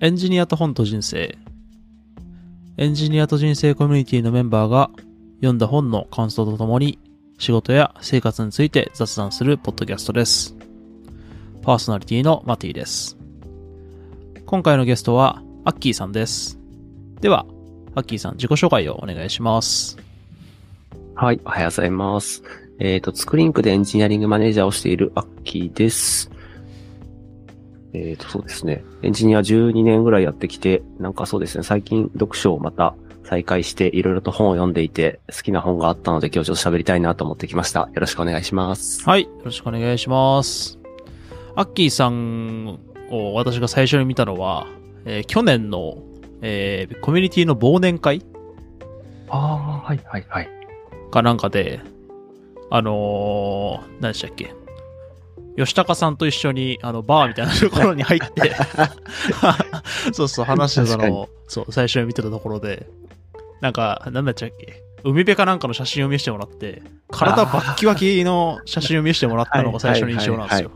エンジニアと本と人生。エンジニアと人生コミュニティのメンバーが読んだ本の感想とともに仕事や生活について雑談するポッドキャストです。パーソナリティのマティです。今回のゲストはアッキーさんです。では、アッキーさん自己紹介をお願いします。はい、おはようございます。えっ、と、ツクリンクでエンジニアリングマネージャーをしているアッキーです。えっ、と、そうですね。エンジニア12年ぐらいやってきて、なんかそうですね、最近読書をまた再開して、いろいろと本を読んでいて、好きな本があったので今日ちょっと喋りたいなと思ってきました。よろしくお願いします。はい、よろしくお願いします。アッキーさんを私が最初に見たのは、えー去年の、えーコミュニティの忘年会ああ、はい、はい、はい。かなんかで、あのー、何でしたっけ？吉高さんと一緒に、あの、バーみたいなところに入って、そうそう、話してたのを、そう、最初に見てたところで、なんか、なんだっちゃっけ？海辺かなんかの写真を見せてもらって、体バッキバキの写真を見せてもらったのが最初の印象なんですよ。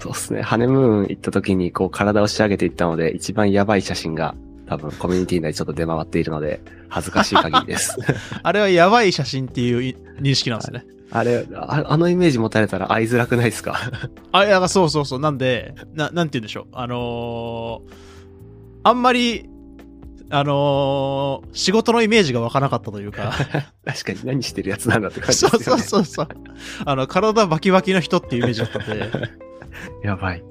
そうですね。ハネムーン行った時にこう体を仕上げていったので、一番やばい写真が多分コミュニティ内でちょっと出回っているので、恥ずかしい限りです。あれはやばい写真っていうい認識なんですね。あれあ、あのイメージ持たれたら会いづらくないですか？あ、いや、そうそうそう。なんで、な、なんて言うんでしょう。あのーあんまり、あのー仕事のイメージが湧かなかったというか、確かに何してるやつなんだって感じそうですよね。そうそうそう。あの、体バキバキの人っていうイメージだったんで、やばい。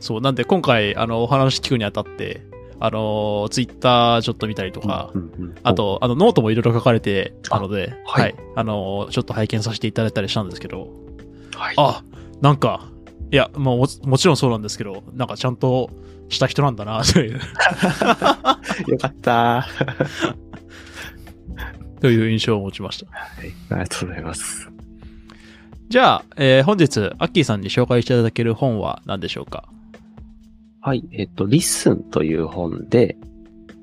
そう、なんで今回、あの、お話聞くにあたって、あのツイッター Twitter ちょっと見たりとか、うんうんあ、と、あの、ノートもいろいろ書かれてたので、あはいはい。あのーちょっと拝見させていただいたりしたんですけど、はい。あ、なんか、いや、もうももちろんそうなんですけど、なんかちゃんとした人なんだな、という、よかった。という印象を持ちました。はい。ありがとうございます。じゃあ、えー本日、アッキーさんに紹介していただける本は何でしょうか？はい。えっと、 LISTENという本で、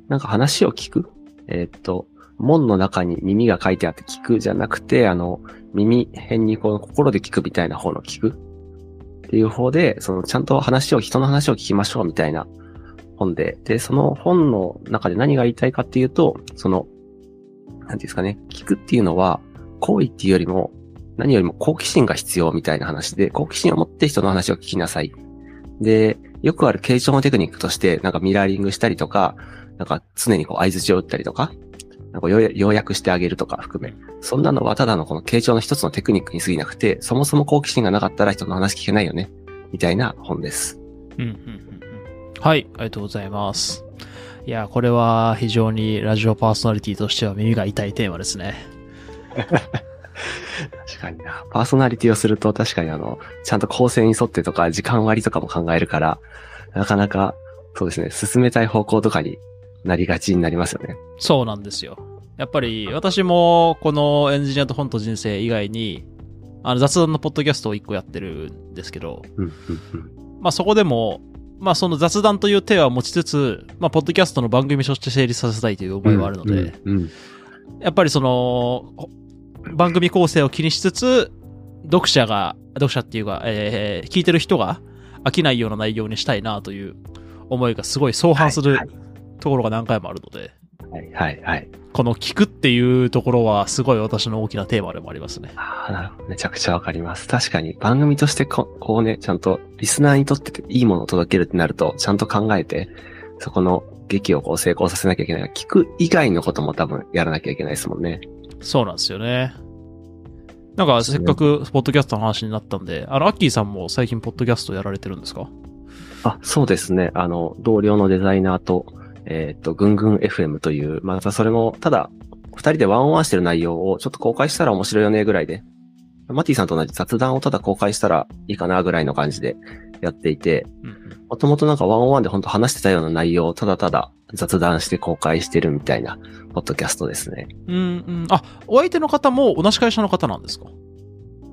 なんか話を聞く？えっと、門の中に耳が書いてあって聞くじゃなくて、あの、耳辺にこう心で聞くみたいな方の聞く？っていう方で、そのちゃんと話を、人の話を聞きましょうみたいな本で、で、その本の中で何が言いたいかっていうと、その、なんですかね、聞くっていうのは、行為っていうよりも、何よりも好奇心が必要みたいな話で、好奇心を持って人の話を聞きなさい。で、よくある傾聴のテクニックとして、なんかミラーリングしたりとか、なんか常にこう合図を打ったりとか、なんか要要約してあげるとか含め、そんなのはただのこの傾聴の一つのテクニックに過ぎなくて、そもそも好奇心がなかったら人の話聞けないよね、みたいな本です。うん、うん、うん。うんはい、ありがとうございます。いや、これは非常にラジオパーソナリティとしては耳が痛いテーマですね。確かにな。パーソナリティをすると確かにあの、ちゃんと構成に沿ってとか時間割とかも考えるから、なかなか、そうですね、進めたい方向とかになりがちになりますよね。そうなんですよ。やっぱり私もこのエンジニアと本と人生以外に、あの雑談のポッドキャストを一個やってるんですけど。まあそこでも、まあその雑談という手は持ちつつ、まあポッドキャストの番組として成立させたいという思いはあるので。やっぱりその、ほ番組構成を気にしつつ、読者が、読者っていうか、えー聞いてる人が飽きないような内容にしたいなという思いがすごい相反するはいところが何回もあるので、はい、はい、はい。この聞くっていうところはすごい私の大きなテーマでもありますね。ああ、なるほど。めちゃくちゃわかります。確かに番組としてここうね、ちゃんとリスナーにとっていいものを届けるってなると、ちゃんと考えて、そこの劇をこう成功させなきゃいけない。聞く以外のことも多分やらなきゃいけないですもんね。そうなんですよね。なんかせっかくポッドキャストの話になったんで、あの、アッキーさんも最近ポッドキャストやられてるんですか？あ、そうですね。あの、同僚のデザイナーと、えーっと、ぐんぐん FM という、またそれも、ただ、二人でワンオンワンしてる内容をちょっと公開したら面白いよねぐらいで、マティさんと同じ雑談をただ公開したらいいかなぐらいの感じでやっていて。もともとなんかワンオンワンで本当話してたような内容をただただ雑談して公開してるみたいな、ポッドキャストですね。うんうん。あ、お相手の方も同じ会社の方なんですか？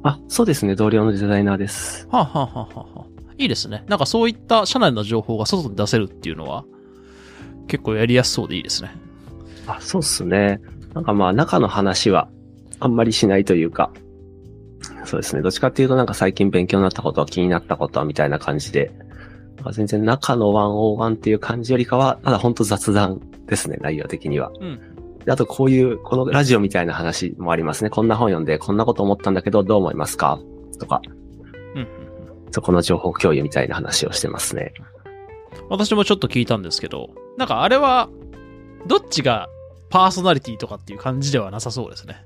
あ、そうですね。同僚のデザイナーです。はあ、はあはあはあはあ、いいですね。なんかそういった社内の情報が外に出せるっていうのは、結構やりやすそうでいいですね。あ、そうっすね。なんかまあ中の話はあんまりしないというか、そうですね。どっちかっていうとなんか最近勉強になったこと、気になったことみたいな感じで、なんか全然中の101っていう感じよりかは、ただ本当雑談ですね、内容的には。うん。であとこういう、このラジオみたいな話もありますね。こんな本読んで、こんなこと思ったんだけど、どう思いますか？とか、うん。うんそこの情報共有みたいな話をしてますね。私もちょっと聞いたんですけど、なんかあれは、どっちがパーソナリティとかっていう感じではなさそうですね。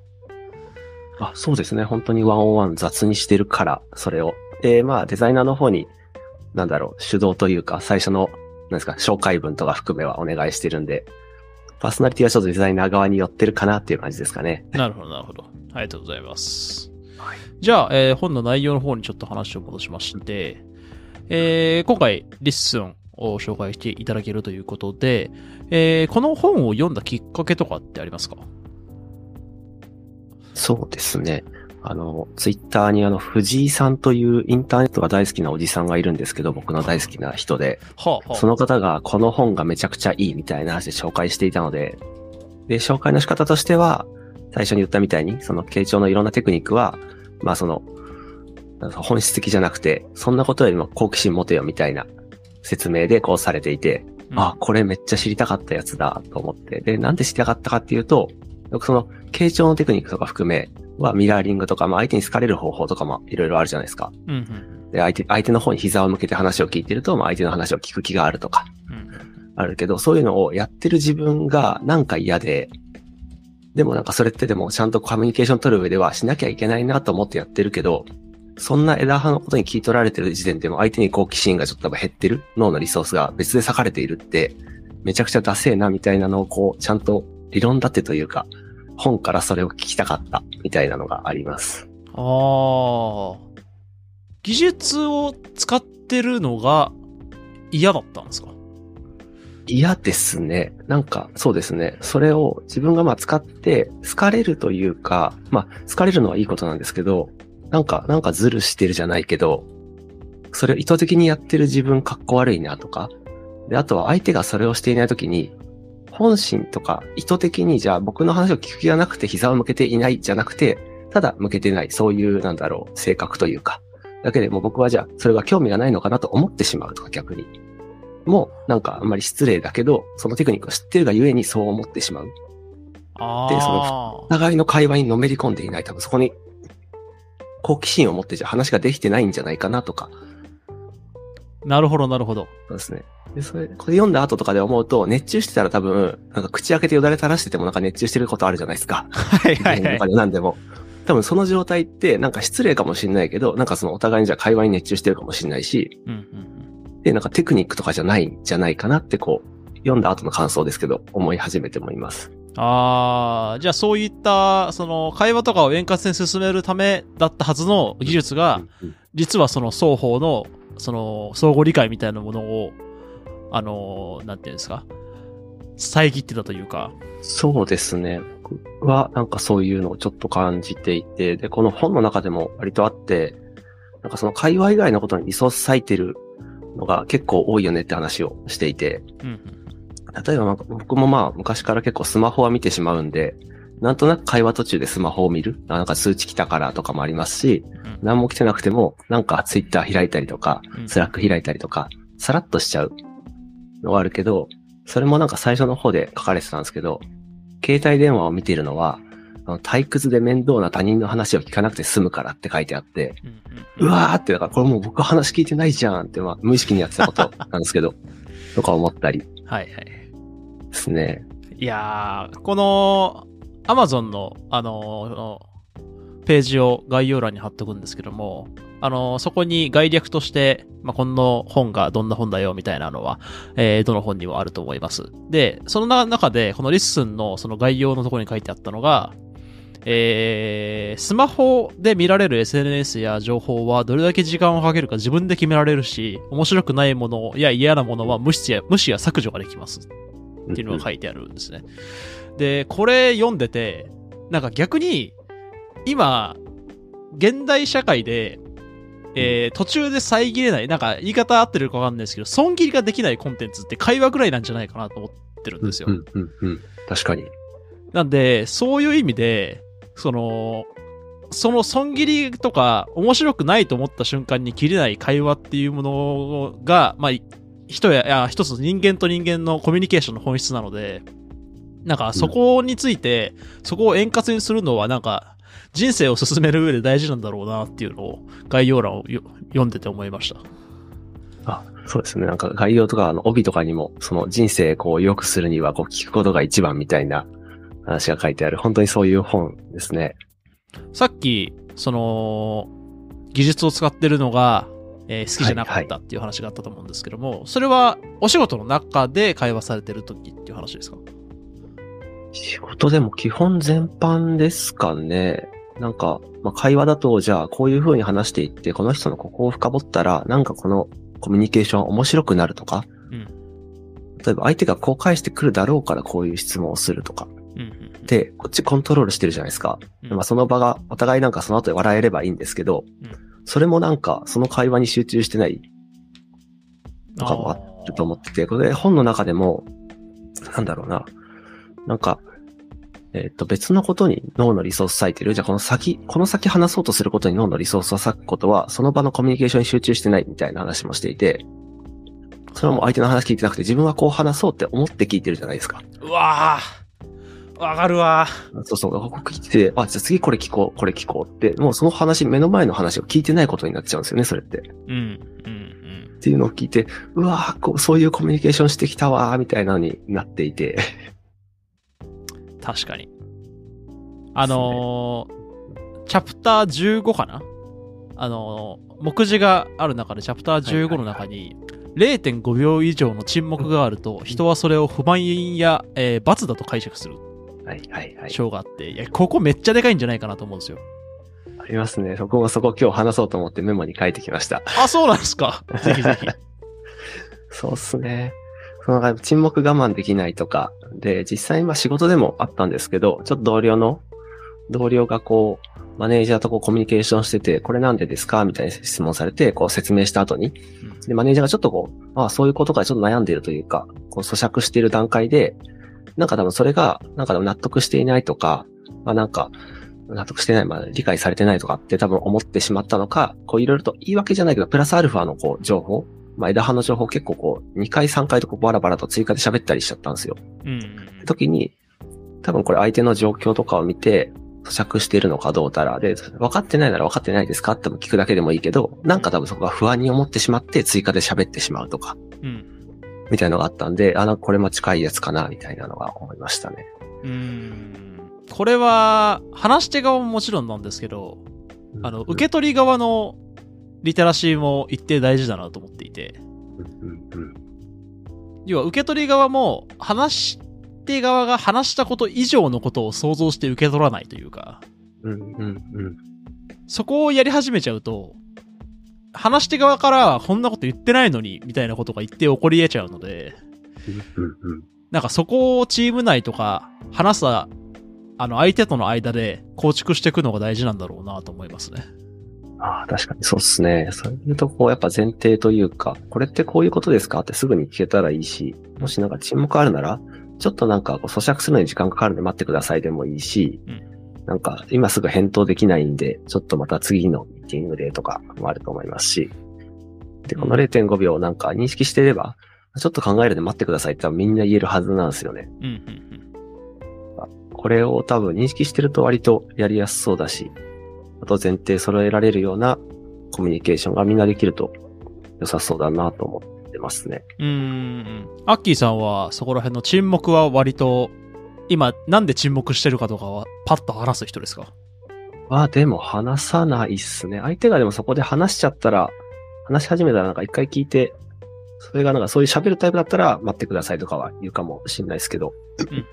あ、そうですね。本当に101雑にしてるから、それを。で、まあ、デザイナーの方に、なんだろう、主導というか、最初の、なんですか、紹介文とか含めはお願いしてるんで、パーソナリティはちょっとデザイナー側に寄ってるかなっていう感じですかね。なるほど、なるほど。ありがとうございます。はいじゃあ、えー本の内容の方にちょっと話を戻しまして、えー今回、 LISTEN を紹介していただけるということで、えーこの本を読んだきっかけとかってありますか？そうですね。あの、ツイッターにあの、藤井さんというインターネットが大好きなおじさんがいるんですけど、僕の大好きな人で、はあ、はあ、その方がこの本がめちゃくちゃいいみたいな話で紹介していたので、で、紹介の仕方としては、最初に言ったみたいに、その傾聴のいろんなテクニックは、まあその、本質的じゃなくて、そんなことよりも好奇心持てよみたいな説明でこうされていて、うんあ、これめっちゃ知りたかったやつだと思って。で、なんで知りたかったかっていうと、僕その、傾聴のテクニックとか含めはミラーリングとか、まあ相手に好かれる方法とかもいろいろあるじゃないですか。うんうんで、相手、相手の方に膝を向けて話を聞いてると、まあ相手の話を聞く気があるとか、うんあるけど、そういうのをやってる自分がなんか嫌で、でもなんかそれってでもちゃんとコミュニケーション取る上ではしなきゃいけないなと思ってやってるけど、そんな枝葉のことに聞い取られてる時点でも相手に好奇心がちょっと多分減ってる脳のリソースが別で割かれているって、めちゃくちゃダセえなみたいなのをこう、ちゃんと理論立てというか、本からそれを聞きたかったみたいなのがあります。ああ。技術を使ってるのが嫌だったんですか？嫌ですね。なんか、そうですね。それを自分がまあ使って、好かれるというか、まあ、好かれるのはいいことなんですけど、なんか、なんかズルしてるじゃないけど、それを意図的にやってる自分かっこ悪いなとか、で、あとは相手がそれをしていないときに、本心とか意図的にじゃあ僕の話を聞く気がなくて膝を向けていないじゃなくて、ただ向けてない、そういうなんだろう、性格というか、だけでもう僕はじゃあそれが興味がないのかなと思ってしまうとか逆に。もうなんかあんまり失礼だけど、そのテクニックを知ってるがゆえにそう思ってしまう。あでそあお。互いの会話にのめり込んでいない、多分そこに好奇心を持ってじゃあ話ができてないんじゃないかなとか、なるほど、なるほど。そうですね。で、それ、これ読んだ後とかで思うと、熱中してたら多分、なんか口開けてよだれ垂らしててもなんか熱中してることあるじゃないですか。はいはいはい何でも。多分その状態って、なんか失礼かもしれないけど、なんかそのお互いにじゃあ会話に熱中してるかもしれないし、うんうんうん。で、なんかテクニックとかじゃないんじゃないかなってこう、読んだ後の感想ですけど、思い始めてもいます。ああ、じゃあそういった、その、会話とかを円滑に進めるためだったはずの技術が、うんうん実はその双方の、その、相互理解みたいなものを、あの、なんていうんですか、遮ってたというか。そうですね。僕はなんかそういうのをちょっと感じていて、で、この本の中でも割とあって、なんかその会話以外のことにリソース割いてるのが結構多いよねって話をしていて、うんうん。例えばなんか僕もまあ昔から結構スマホは見てしまうんで、なんとなく会話途中でスマホを見る？あなんか通知来たからとかもありますし、うん何も来てなくても、なんかツイッター開いたりとか、うん Slack 開いたりとか、さらっとしちゃうのはあるけど、それもなんか最初の方で書かれてたんですけど、携帯電話を見ているのは、あの退屈で面倒な他人の話を聞かなくて済むからって書いてあって、うわーって、だからこれもう僕話聞いてないじゃんって、まあ無意識にやってたことなんですけど、とか思ったりではいはい。すね。いやー、この、アマゾンの、あのーページを概要欄に貼っとくんですけども、あのーそこに概略として、まあ、この本がどんな本だよみたいなのは、えーどの本にもあると思います。で、その中で、この LISTEN のその概要のところに書いてあったのが、えー、スマホで見られる SNS や情報はどれだけ時間をかけるか自分で決められるし、面白くないものや嫌なものは無視や無視や削除ができます。っていうのが書いてあるんですね。で、これ読んでて、なんか逆に、今、現代社会で、えー途中で遮れない、なんか言い方合ってるかわかんないですけど、損切りができないコンテンツって会話ぐらいなんじゃないかなと思ってるんですよ。うんうんうん。確かに。なんで、そういう意味で、その、その損切りとか、面白くないと思った瞬間に切れない会話っていうものが、まあ、人や、いや、一つ人間と人間のコミュニケーションの本質なので、なんかそこについて、そこを円滑にするのはなんか、人生を進める上で大事なんだろうなっていうのを概要欄をよ読んでて思いました。あ、そうですね。なんか概要とか、あの、帯とかにも、その人生こう良くするには、こう聞くことが一番みたいな話が書いてある。本当にそういう本ですね。さっき、その、技術を使ってるのが、えー好きじゃなかったっていう話があったと思うんですけども、それはお仕事の中で会話されてる時っていう話ですか？仕事でも基本全般ですかね。なんか、まあ、会話だと、じゃあこういう風に話していって、この人のここを深掘ったら、なんかこのコミュニケーション面白くなるとか、うん。例えば相手がこう返してくるだろうからこういう質問をするとか。うんうん。で、こっちコントロールしてるじゃないですか。うんまあその場が、お互いなんかその後で笑えればいいんですけど、それもなんかその会話に集中してないとかもあると思ってて、これ本の中でも、なんだろうな。なんか、えっ、と、別のことに脳のリソース割いてる？じゃあこの先、この先話そうとすることに脳のリソースを割くことは、その場のコミュニケーションに集中してないみたいな話もしていて、それはもう相手の話聞いてなくて、自分はこう話そうって思って聞いてるじゃないですか。うわぁ。わかるわそうそう、ここ聞いてて、あ、じゃあ次これ聞こう、これ聞こうって、もうその話、目の前の話を聞いてないことになっちゃうんですよね、それって。っうん。うん。ていうのを聞いて、うわーこう、そういうコミュニケーションしてきたわー、みたいなのになっていて。うん。確かに。あのーチャプター15かな？あのー目次がある中でチャプター15の中に、0.5秒以上の沈黙があると、人はそれを不満や、えー罰だと解釈するはいはいはい。章があって、いや、ここめっちゃでかいんじゃないかなと思うんですよ。ありますね。そこもそこ今日話そうと思ってメモに書いてきました。あ、そうなんですか？ぜひぜひ。そうっすね。その沈黙我慢できないとか、で、実際まあ仕事でもあったんですけど、ちょっと同僚の、同僚がこう、マネージャーとこうコミュニケーションしてて、これなんでですか？みたいな質問されて、こう説明した後に、で、マネージャーがちょっとこう、ああ、そういうことからちょっと悩んでいるというか、こう咀嚼している段階で、なんか多分それが、なんか納得していないとか、まあなんか、納得してない、まあ理解されてないとかって多分思ってしまったのか、こういろいろと言い訳じゃないけど、プラスアルファのこう情報、まあ枝葉の情報結構こう、2回3回とこうバラバラと追加で喋ったりしちゃったんですよ。うん。時に、多分これ相手の状況とかを見て、咀嚼しているのかどうたらで、分かってないなら分かってないですか？っても聞くだけでもいいけど、なんか多分そこが不安に思ってしまって追加で喋ってしまうとか、うん。みたいなのがあったんで、あの、これも近いやつかな、みたいなのが思いましたね。うん。これは、話し手側ももちろんなんですけど、あの、受け取り側のリテラシーも一定大事だなと思っていて、要は受け取り側も話し手側が話したこと以上のことを想像して受け取らないというか、そこをやり始めちゃうと、話し手側からこんなこと言ってないのに、みたいなことが言って起こり得ちゃうので、なんかそこをチーム内とか話す、あの相手との間で構築していくのが大事なんだろうなと思いますね。ああ、確かにそうっすね。そういうとこ、やっぱ前提というか、これってこういうことですかってすぐに聞けたらいいし、もしなんか沈黙あるなら、ちょっとなんか咀嚼するのに時間かかるんで待ってくださいでもいいし、うんなんか今すぐ返答できないんで、ちょっとまた次のミーティングでとかもあると思いますし、で、この0.5秒なんか認識してれば、ちょっと考えるで待ってくださいってみんな言えるはずなんですよね。うん、うん、これを多分認識してると割とやりやすそうだし、あと前提揃えられるようなコミュニケーションがみんなできると良さそうだなと思ってますね。うん。アッキーさんはそこら辺の沈黙は割と、今なんで沈黙してるかとかはパッと話す人ですか？は、でも話さないっすね。相手がでもそこで話しちゃったら、話し始めたらなんか一回聞いて、それがなんかそういう喋るタイプだったら待ってくださいとかは言うかもしれないですけど、うん、うん、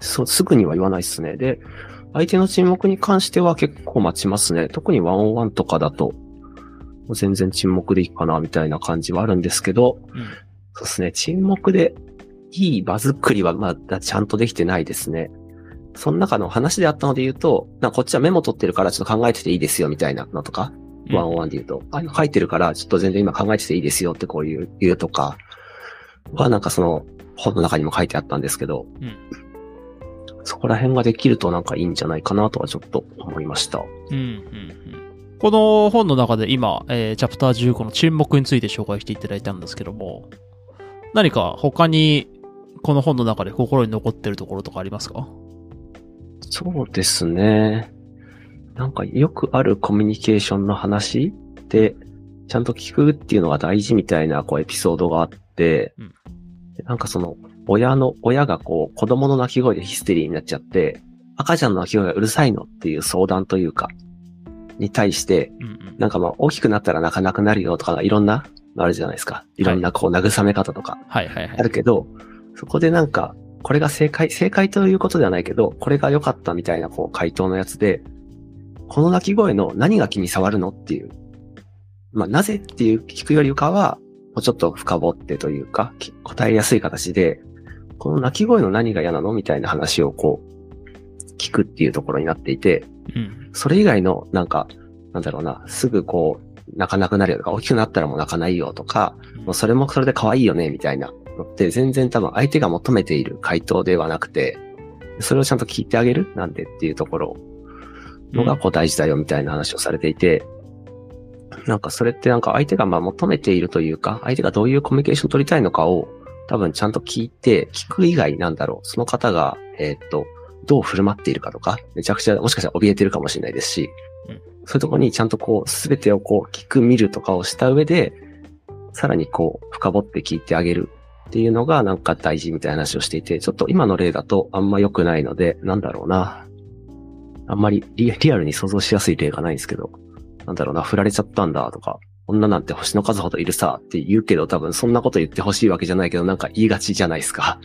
そう、すぐには言わないっすね。で、相手の沈黙に関しては結構待ちますね。特にワンオンワンとかだと、もう全然沈黙でいいかな、みたいな感じはあるんですけど、うん。うん。そうですね、沈黙でいい場作りはまだちゃんとできてないですね。その中の話であったので言うと、なんかこっちはメモ取ってるからちょっと考えてていいですよみたいなのとか、うんワンオンワンで言うと、あ今書いてるからちょっと全然今考えてていいですよってこういう言うとか、はなんかその本の中にも書いてあったんですけど、うんそこら辺ができるとなんかいいんじゃないかなとはちょっと思いました。うん、うん、うん。この本の中で今、えーチャプター15の沈黙について紹介していただいたんですけども、何か他にこの本の中で心に残ってるところとかありますか？そうですね。なんかよくあるコミュニケーションの話で、ちゃんと聞くっていうのが大事みたいなこうエピソードがあって、うんでなんかその親の、親がこう子供の泣き声でヒステリーになっちゃって、赤ちゃんの泣き声がうるさいのっていう相談というか、に対して、うんうん。なんかまあ大きくなったら泣かなくなるよとかいろんなのあるじゃないですか。いろんなこう慰め方とかはいはいはいあ。るけど、そこでなんか、これが正解、正解ということではないけど、これが良かったみたいなこう回答のやつで、この鳴き声の何が気に障るのっていう。まあ、なぜっていう聞くよりかは、もうちょっと深掘ってというか、き答えやすい形で、この鳴き声の何が嫌なの？みたいな話をこう、聞くっていうところになっていて、うん。それ以外の、なんか、なんだろうな、すぐこう、泣かなくなるよとか、大きくなったらもう泣かないよとか、もうそれもそれで可愛いよね、みたいな。のって、全然多分相手が求めている回答ではなくて、それをちゃんと聞いてあげる？なんでっていうところのがこう大事だよみたいな話をされていて、なんかそれってなんか相手がまあ求めているというか、相手がどういうコミュニケーションを取りたいのかを多分ちゃんと聞いて、聞く以外なんだろう、その方が、えーっと、どう振る舞っているかとか、めちゃくちゃもしかしたら怯えてるかもしれないですし、うんそういうところにちゃんとこう、すべてをこう、聞く、見るとかをした上で、さらにこう、深掘って聞いてあげるっていうのがなんか大事みたいな話をしていて、ちょっと今の例だとあんま良くないので、なんだろうな。あんまりリリアルに想像しやすい例がないんですけど、なんだろうな、振られちゃったんだとか、女なんて星の数ほどいるさって言うけど多分そんなこと言ってほしいわけじゃないけどなんか言いがちじゃないですか。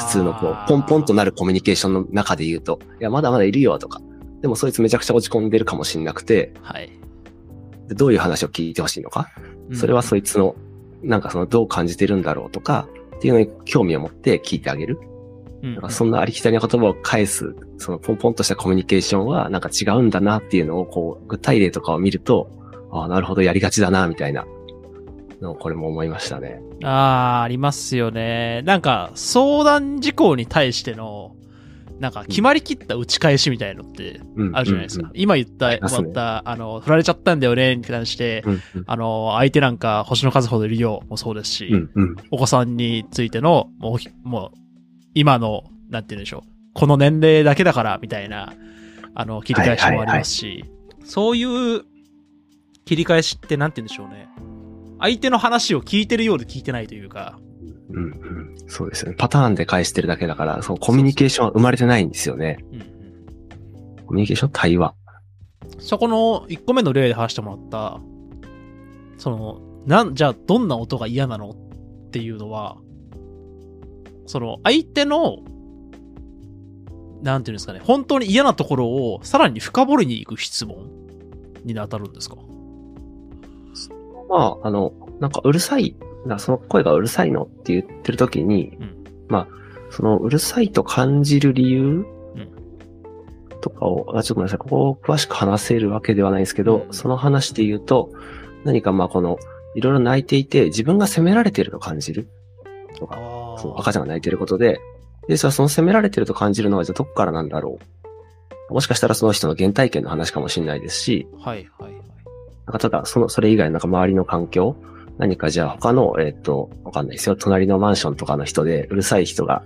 普通のこう、ポンポンとなるコミュニケーションの中で言うと、いや、まだまだいるよとか。でもそいつめちゃくちゃ落ち込んでるかもしんなくて、はい。でどういう話を聞いてほしいのか？それはそいつの、なんかそのどう感じてるんだろうとか、っていうのに興味を持って聞いてあげる。うん。なんかそんなありきたりな言葉を返す、そのポンポンとしたコミュニケーションはなんか違うんだなっていうのをこう、具体例とかを見ると、ああ、なるほど、やりがちだな、みたいなのをこれも思いましたね。ああ、ありますよね。なんか、相談事項に対しての、なんか、決まりきった打ち返しみたいのってうん。あるじゃないですか。うん今言った、ねった、あの、振られちゃったんだよね、に関して、うん。うんあの、相手なんか星の数ほどいるよ、もそうですし、うん。うん。お子さんについての、もうひ、もう、今の、なんて言うんでしょう、この年齢だけだから、みたいな、あの、切り返しもありますし、そういう切り返しってなんて言うんでしょうね。相手の話を聞いてるようで聞いてないというか、うん。うん。そうですよね。パターンで返してるだけだから、そのコミュニケーションは生まれてないんですよね。うんうんコミュニケーション対話。そこの1個目の例で話してもらった、その、なん、じゃあどんな音が嫌なのっていうのは、その相手の、なんていうんですかね、本当に嫌なところをさらに深掘りに行く質問に当たるんですか？まあ、あの、なんかうるさい、なその声がうるさいのって言ってる時に、うん。まあ、そのうるさいと感じる理由ん。とかを、あちょっとごめんなさい、ここを詳しく話せるわけではないんですけど、うん。その話で言うと、何かまあこの、いろいろ泣いていて、自分が責められていると感じるとか、あその赤ちゃんが泣いてることで、で、じゃあその責められてると感じるのはじゃあどこからなんだろう。もしかしたらその人の原体験の話かもしれないですし、はいはいはい。なんかただ、その、それ以外のなんか周りの環境、何かじゃあ他の、えっ、と、わかんないですよ。隣のマンションとかの人でうるさい人が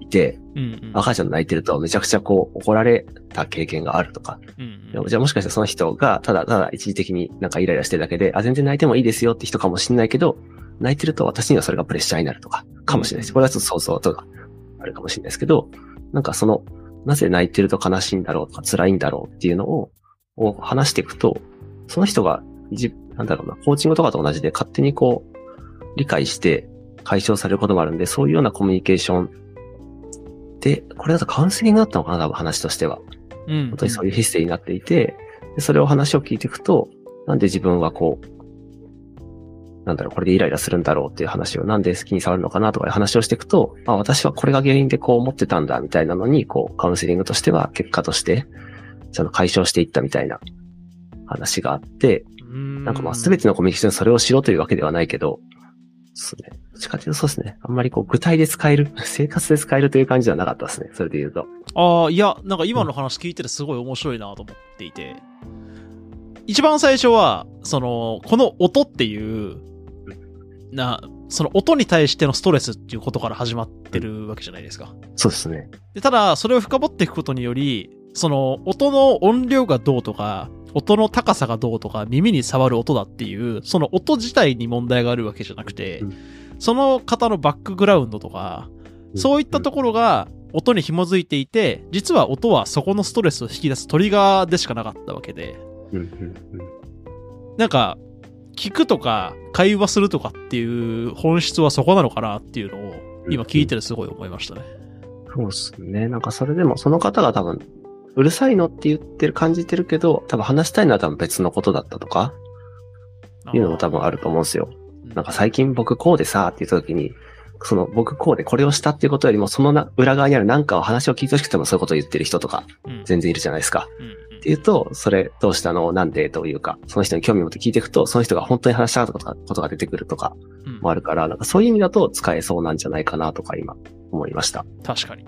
いて、うんうん。赤ちゃん泣いてるとめちゃくちゃこう怒られた経験があるとか。うんでもじゃあもしかしたらその人がただただ一時的になんかイライラしてるだけで、あ、全然泣いてもいいですよって人かもしれないけど、泣いてると私にはそれがプレッシャーになるとか、かもしれないです。これはちょっと想像とかあるかもしれないですけど、なんかその、なぜ泣いてると悲しいんだろうとか辛いんだろうっていうのを、を話していくと、その人が、じなんだろうな、コーチングとかと同じで勝手にこう、理解して解消されることもあるんで、そういうようなコミュニケーションで、これだとカウンセリングだったのかな、多分話としては。うん。本当にそういうヒステリーになっていて、でそれを話を聞いていくと、なんで自分はこう、なんだろう、これでイライラするんだろうっていう話を、なんで好きに触るのかなとかいう話をしていくと、あ、私はこれが原因でこう思ってたんだ、みたいなのに、こう、カウンセリングとしては結果として、ちゃんと解消していったみたいな話があって、うんなんかまあ全てのコミュニケーションそれをしろというわけではないけど、そうですね。どっちかというとそうですね。あんまりこう具体で使える、生活で使えるという感じではなかったですね。それで言うと。ああ、いや、なんか今の話聞いててすごい面白いなと思っていて、一番最初は、その、この音っていう、な、その音に対してのストレスっていうことから始まってるわけじゃないですか。そうですね。で、ただ、それを深掘っていくことにより、その、音の音量がどうとか、音の高さがどうとか、耳に触る音だっていう、その音自体に問題があるわけじゃなくて、うん。その方のバックグラウンドとか、そういったところが音に紐づいていて、実は音はそこのストレスを引き出すトリガーでしかなかったわけで、なんか、聞くとか会話するとかっていう本質はそこなのかなっていうのを今聞いててすごい思いましたね。そうですね。なんかそれでも、その方が多分、うるさいのって言ってる、感じてるけど、多分話したいのは多分別のことだったとか、いうのも多分あると思うんですよ。うんなんか最近僕こうでさ、って言った時に、その僕こうでこれをしたっていうことよりも、そのな裏側にある何かを話を聞いてほしくてもそういうことを言ってる人とか、うん全然いるじゃないですか。っていうと、それどうしたの？なんで？というか、その人に興味を持って聞いていくと、その人が本当に話したかったことがことが出てくるとかうんもあるから、なんかそういう意味だと使えそうなんじゃないかなとか今思いました。確かに。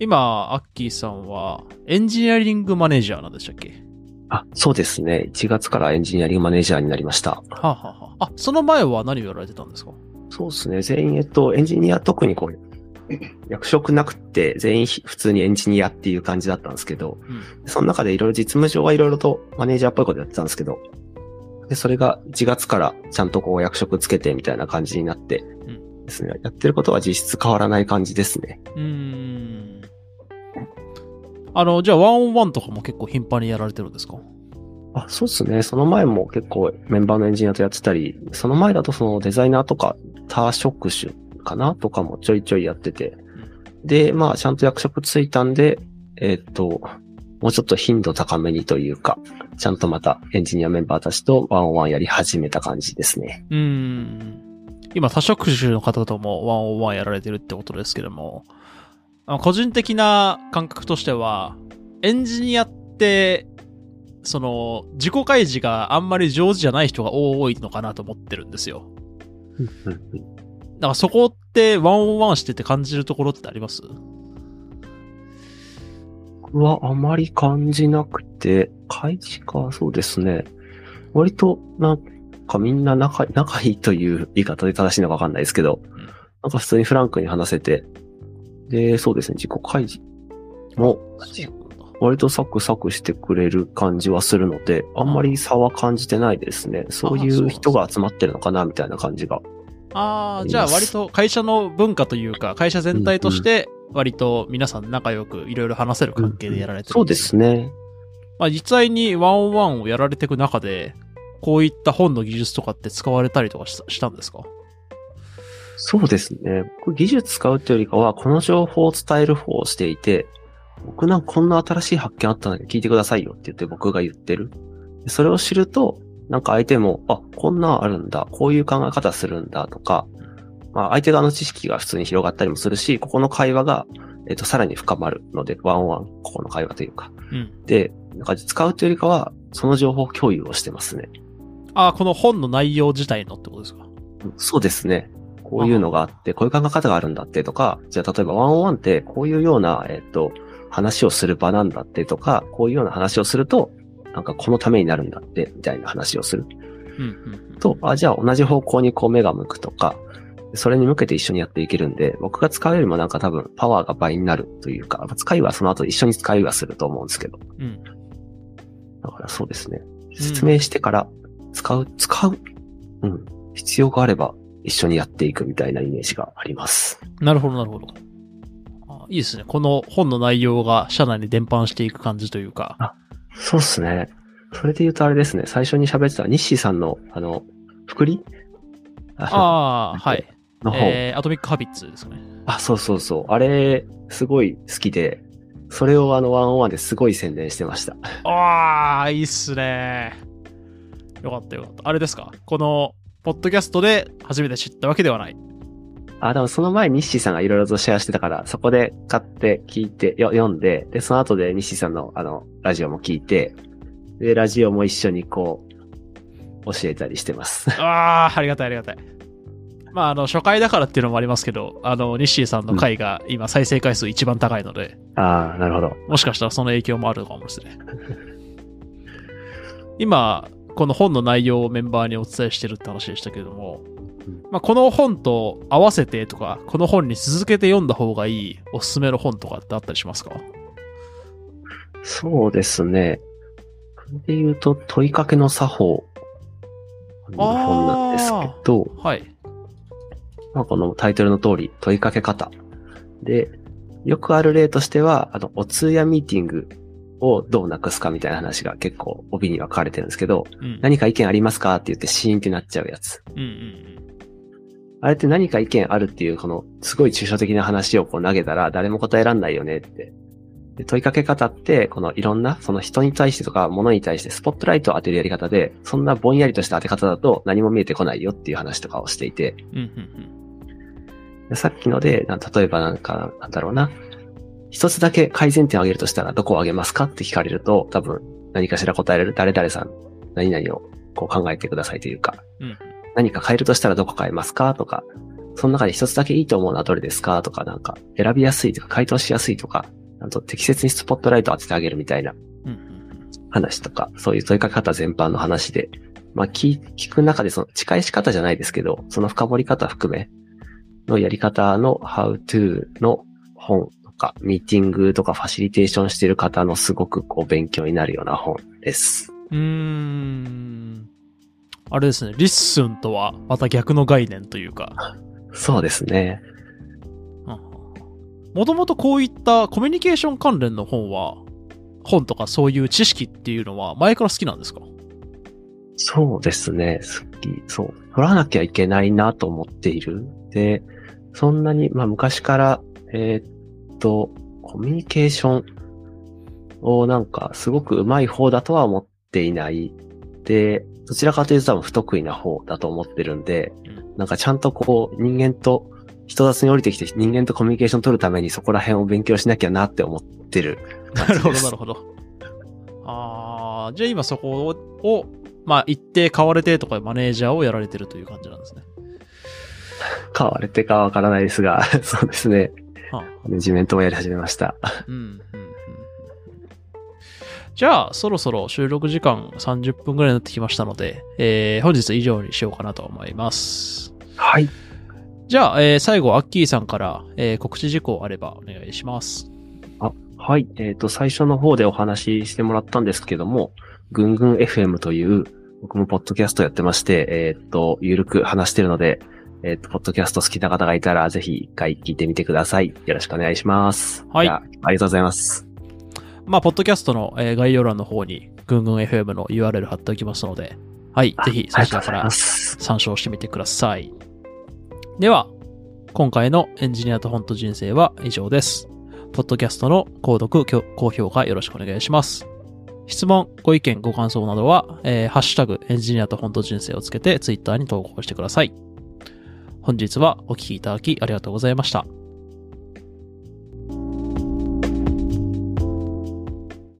今、アッキーさんはエンジニアリングマネージャーなんでしたっけ？あ、そうですね。1月からエンジニアリングマネージャーになりました。はあ、はあはあ、あ、その前は何をやられてたんですか？そうですね。全員、えっと、エンジニア特にこう、役職なくって、全員ひ普通にエンジニアっていう感じだったんですけど、うん。その中でいろいろ実務上はいろいろとマネージャーっぽいことやってたんですけど、で、それが1月からちゃんとこう役職つけてみたいな感じになってんですね。やってることは実質変わらない感じですね。うーん。あの、じゃあ、ワンオンワンとかも結構頻繁にやられてるんですか？あ、そうですね。その前も結構メンバーのエンジニアとやってたり、その前だとそのデザイナーとか多職種かな？とかもちょいちょいやってて。で、まあちゃんと役職ついたんで、えーっと、もうちょっと頻度高めにというか、ちゃんとまたエンジニアメンバーたちとワンオンワンやり始めた感じですね。うーん。今、多職種の方ともワンオンワンやられてるってことですけども、あの個人的な感覚としては、エンジニアって、その、自己開示があんまり上手じゃない人が多いのかなと思ってるんですよ。だからそこってワンオンワンしてて感じるところってあります？僕はあまり感じなくて、開示か、そうですね。割と、なんかみんな仲、仲いいという言い方で正しいのかわかんないですけど、んなんか普通にフランクに話せて、で、そうですね、自己開示も、割とサクサクしてくれる感じはするので、あんまり差は感じてないですね。そういう人が集まってるのかな、みたいな感じが。ああ、じゃあ割と会社の文化というか、会社全体として、割と皆さん仲良くいろいろ話せる関係でやられてるそうですね。まあ実際にワンオンワンをやられていく中で、こういった本の技術とかって使われたりとかししたんですか？そうですね。僕技術使うというよりかは、この情報を伝える方をしていて、僕なんかこんな新しい発見あったので聞いてくださいよって言って僕が言ってる。でそれを知ると、なんか相手も、あ、こんなんあるんだ、こういう考え方するんだとか、まあ相手側の知識が普通に広がったりもするし、ここの会話が、えっ、と、さらに深まるので、ワンワン、ここの会話というか。うん。で、なんか使うというよりかは、その情報共有をしてますね。ああ、この本の内容自体のってことですか？そうですね。こういうのがあって、こういう考え方があるんだってとか、じゃあ例えばワンオンワンってこういうような、えっと、話をする場なんだってとか、こういうような話をすると、なんかこのためになるんだって、みたいな話をするうんうんうん。と、あ、じゃあ同じ方向にこう目が向くとか、それに向けて一緒にやっていけるんで、僕が使うよりもなんか多分パワーが倍になるというか、使いはその後一緒に使いはすると思うんですけど。うん。だからそうですね。説明してから使う、使う。うん。必要があれば一緒にやっていくみたいなイメージがあります。なるほど、なるほど。あいいですね。この本の内容が社内に伝播していく感じというか。そうっすね。それで言うとあれですね。最初に喋ってたニッシーさんの、あの、福利？あああ、はい。の方、えー、アトミックハビッツですかね。あ、そうそうそう。あれ、すごい好きで、それをあのワンオンワンですごい宣伝してました。ああ、いいっすね。よかったよかった。あれですか？この、ポッドキャストで初めて知ったわけではない。あ、でもその前にニッシーさんがいろいろとシェアしてたから、そこで買って聞いて、よ読んで、で、その後でニッシーさんのあの、ラジオも聞いて、で、ラジオも一緒にこう、教えたりしてます。ああ、ありがたいありがたい。まあ、あの、初回だからっていうのもありますけど、あの、ニッシーさんの回が今再生回数一番高いので、ああ、なるほど。もしかしたらその影響もあるかもしれない。今、この本の内容をメンバーにお伝えしてるって話でしたけれどもうん、まあ、この本と合わせてとか、この本に続けて読んだ方がいいおすすめの本とかってあったりしますか？そうですね。で言うと、問いかけの作法の本なんですけど、はい。まあ、このタイトルの通り、問いかけ方。で、よくある例としては、あの、お通夜ミーティングをどうなくすかみたいな話が結構帯には書かれてるんですけど、うん。何か意見ありますかって言ってシーンってなっちゃうやつ。うんうんあれって何か意見あるっていう、この、すごい抽象的な話をこう投げたら誰も答えらんないよねって。で問いかけ方って、このいろんな、その人に対してとか物に対してスポットライトを当てるやり方で、そんなぼんやりとした当て方だと何も見えてこないよっていう話とかをしていて、うん。うんうんでさっきので、な例えばなんか、なんだろうな。一つだけ改善点を挙げるとしたらどこを挙げますかって聞かれると、多分何かしら答えられる誰々さん、何々をこう考えてくださいというか、うん。うん何か変えるとしたらどこ変えますかとか、その中で一つだけいいと思うのはどれですかとか、なんか選びやすいとか回答しやすいとか、あと適切にスポットライトを当ててあげるみたいな話とか、そういう問いかけ方全般の話で、まあ聞聞く中でその近い仕方じゃないですけど、その深掘り方含めのやり方の how to の本とか、ミーティングとかファシリテーションしている方のすごくこう勉強になるような本です。うーん。あれですね、 LISTEN とはまた逆の概念というか、そうですね。もともとこういったコミュニケーション関連の本は、本とかそういう知識っていうのは前から好きなんですか？そうですね。好き。そう。取らなきゃいけないなと思っている。で、そんなに、まあ昔から、えーっと、コミュニケーションをなんかすごく上手い方だとは思っていない。で、どちらかというと多分不得意な方だと思ってるんで、うんなんかちゃんとこう人間と人雑に降りてきて人間とコミュニケーション取るためにそこら辺を勉強しなきゃなって思ってるなるほど、なほるほど。あー、じゃあ今そこを、まあ一定買われてとかマネージャーをやられてるという感じなんですね。ど。変われてかわからないですが、そうですね。はあマネジメントをやり始めました。うんうんじゃあ、そろそろ収録時間30分ぐらいになってきましたので、えー本日以上にしようかなと思います。はい。じゃあ、えー最後、アッキーさんから、えー告知事項あればお願いします。はい。えっ、と、最初の方でお話ししてもらったんですけども、ぐんぐん FM という、僕もポッドキャストやってまして、えっ、と、ゆるく話してるので、えっ、と、ポッドキャスト好きな方がいたら、ぜひ一回聞いてみてください。よろしくお願いします。はいあありがとうございます。まあ、ポッドキャストの、えー概要欄の方に、ぐんぐん FM の URL 貼っておきますので、はい、ぜひそちらからす。参照してみてください。では、今回のエンジニアと本と人生は以上です。ポッドキャストの購読、高評価よろしくお願いします。質問、ご意見、ご感想などは、えーハッシュタグエンジニアと本と人生をつけてツイッターに投稿してください。本日はお聴きいただきありがとうございました。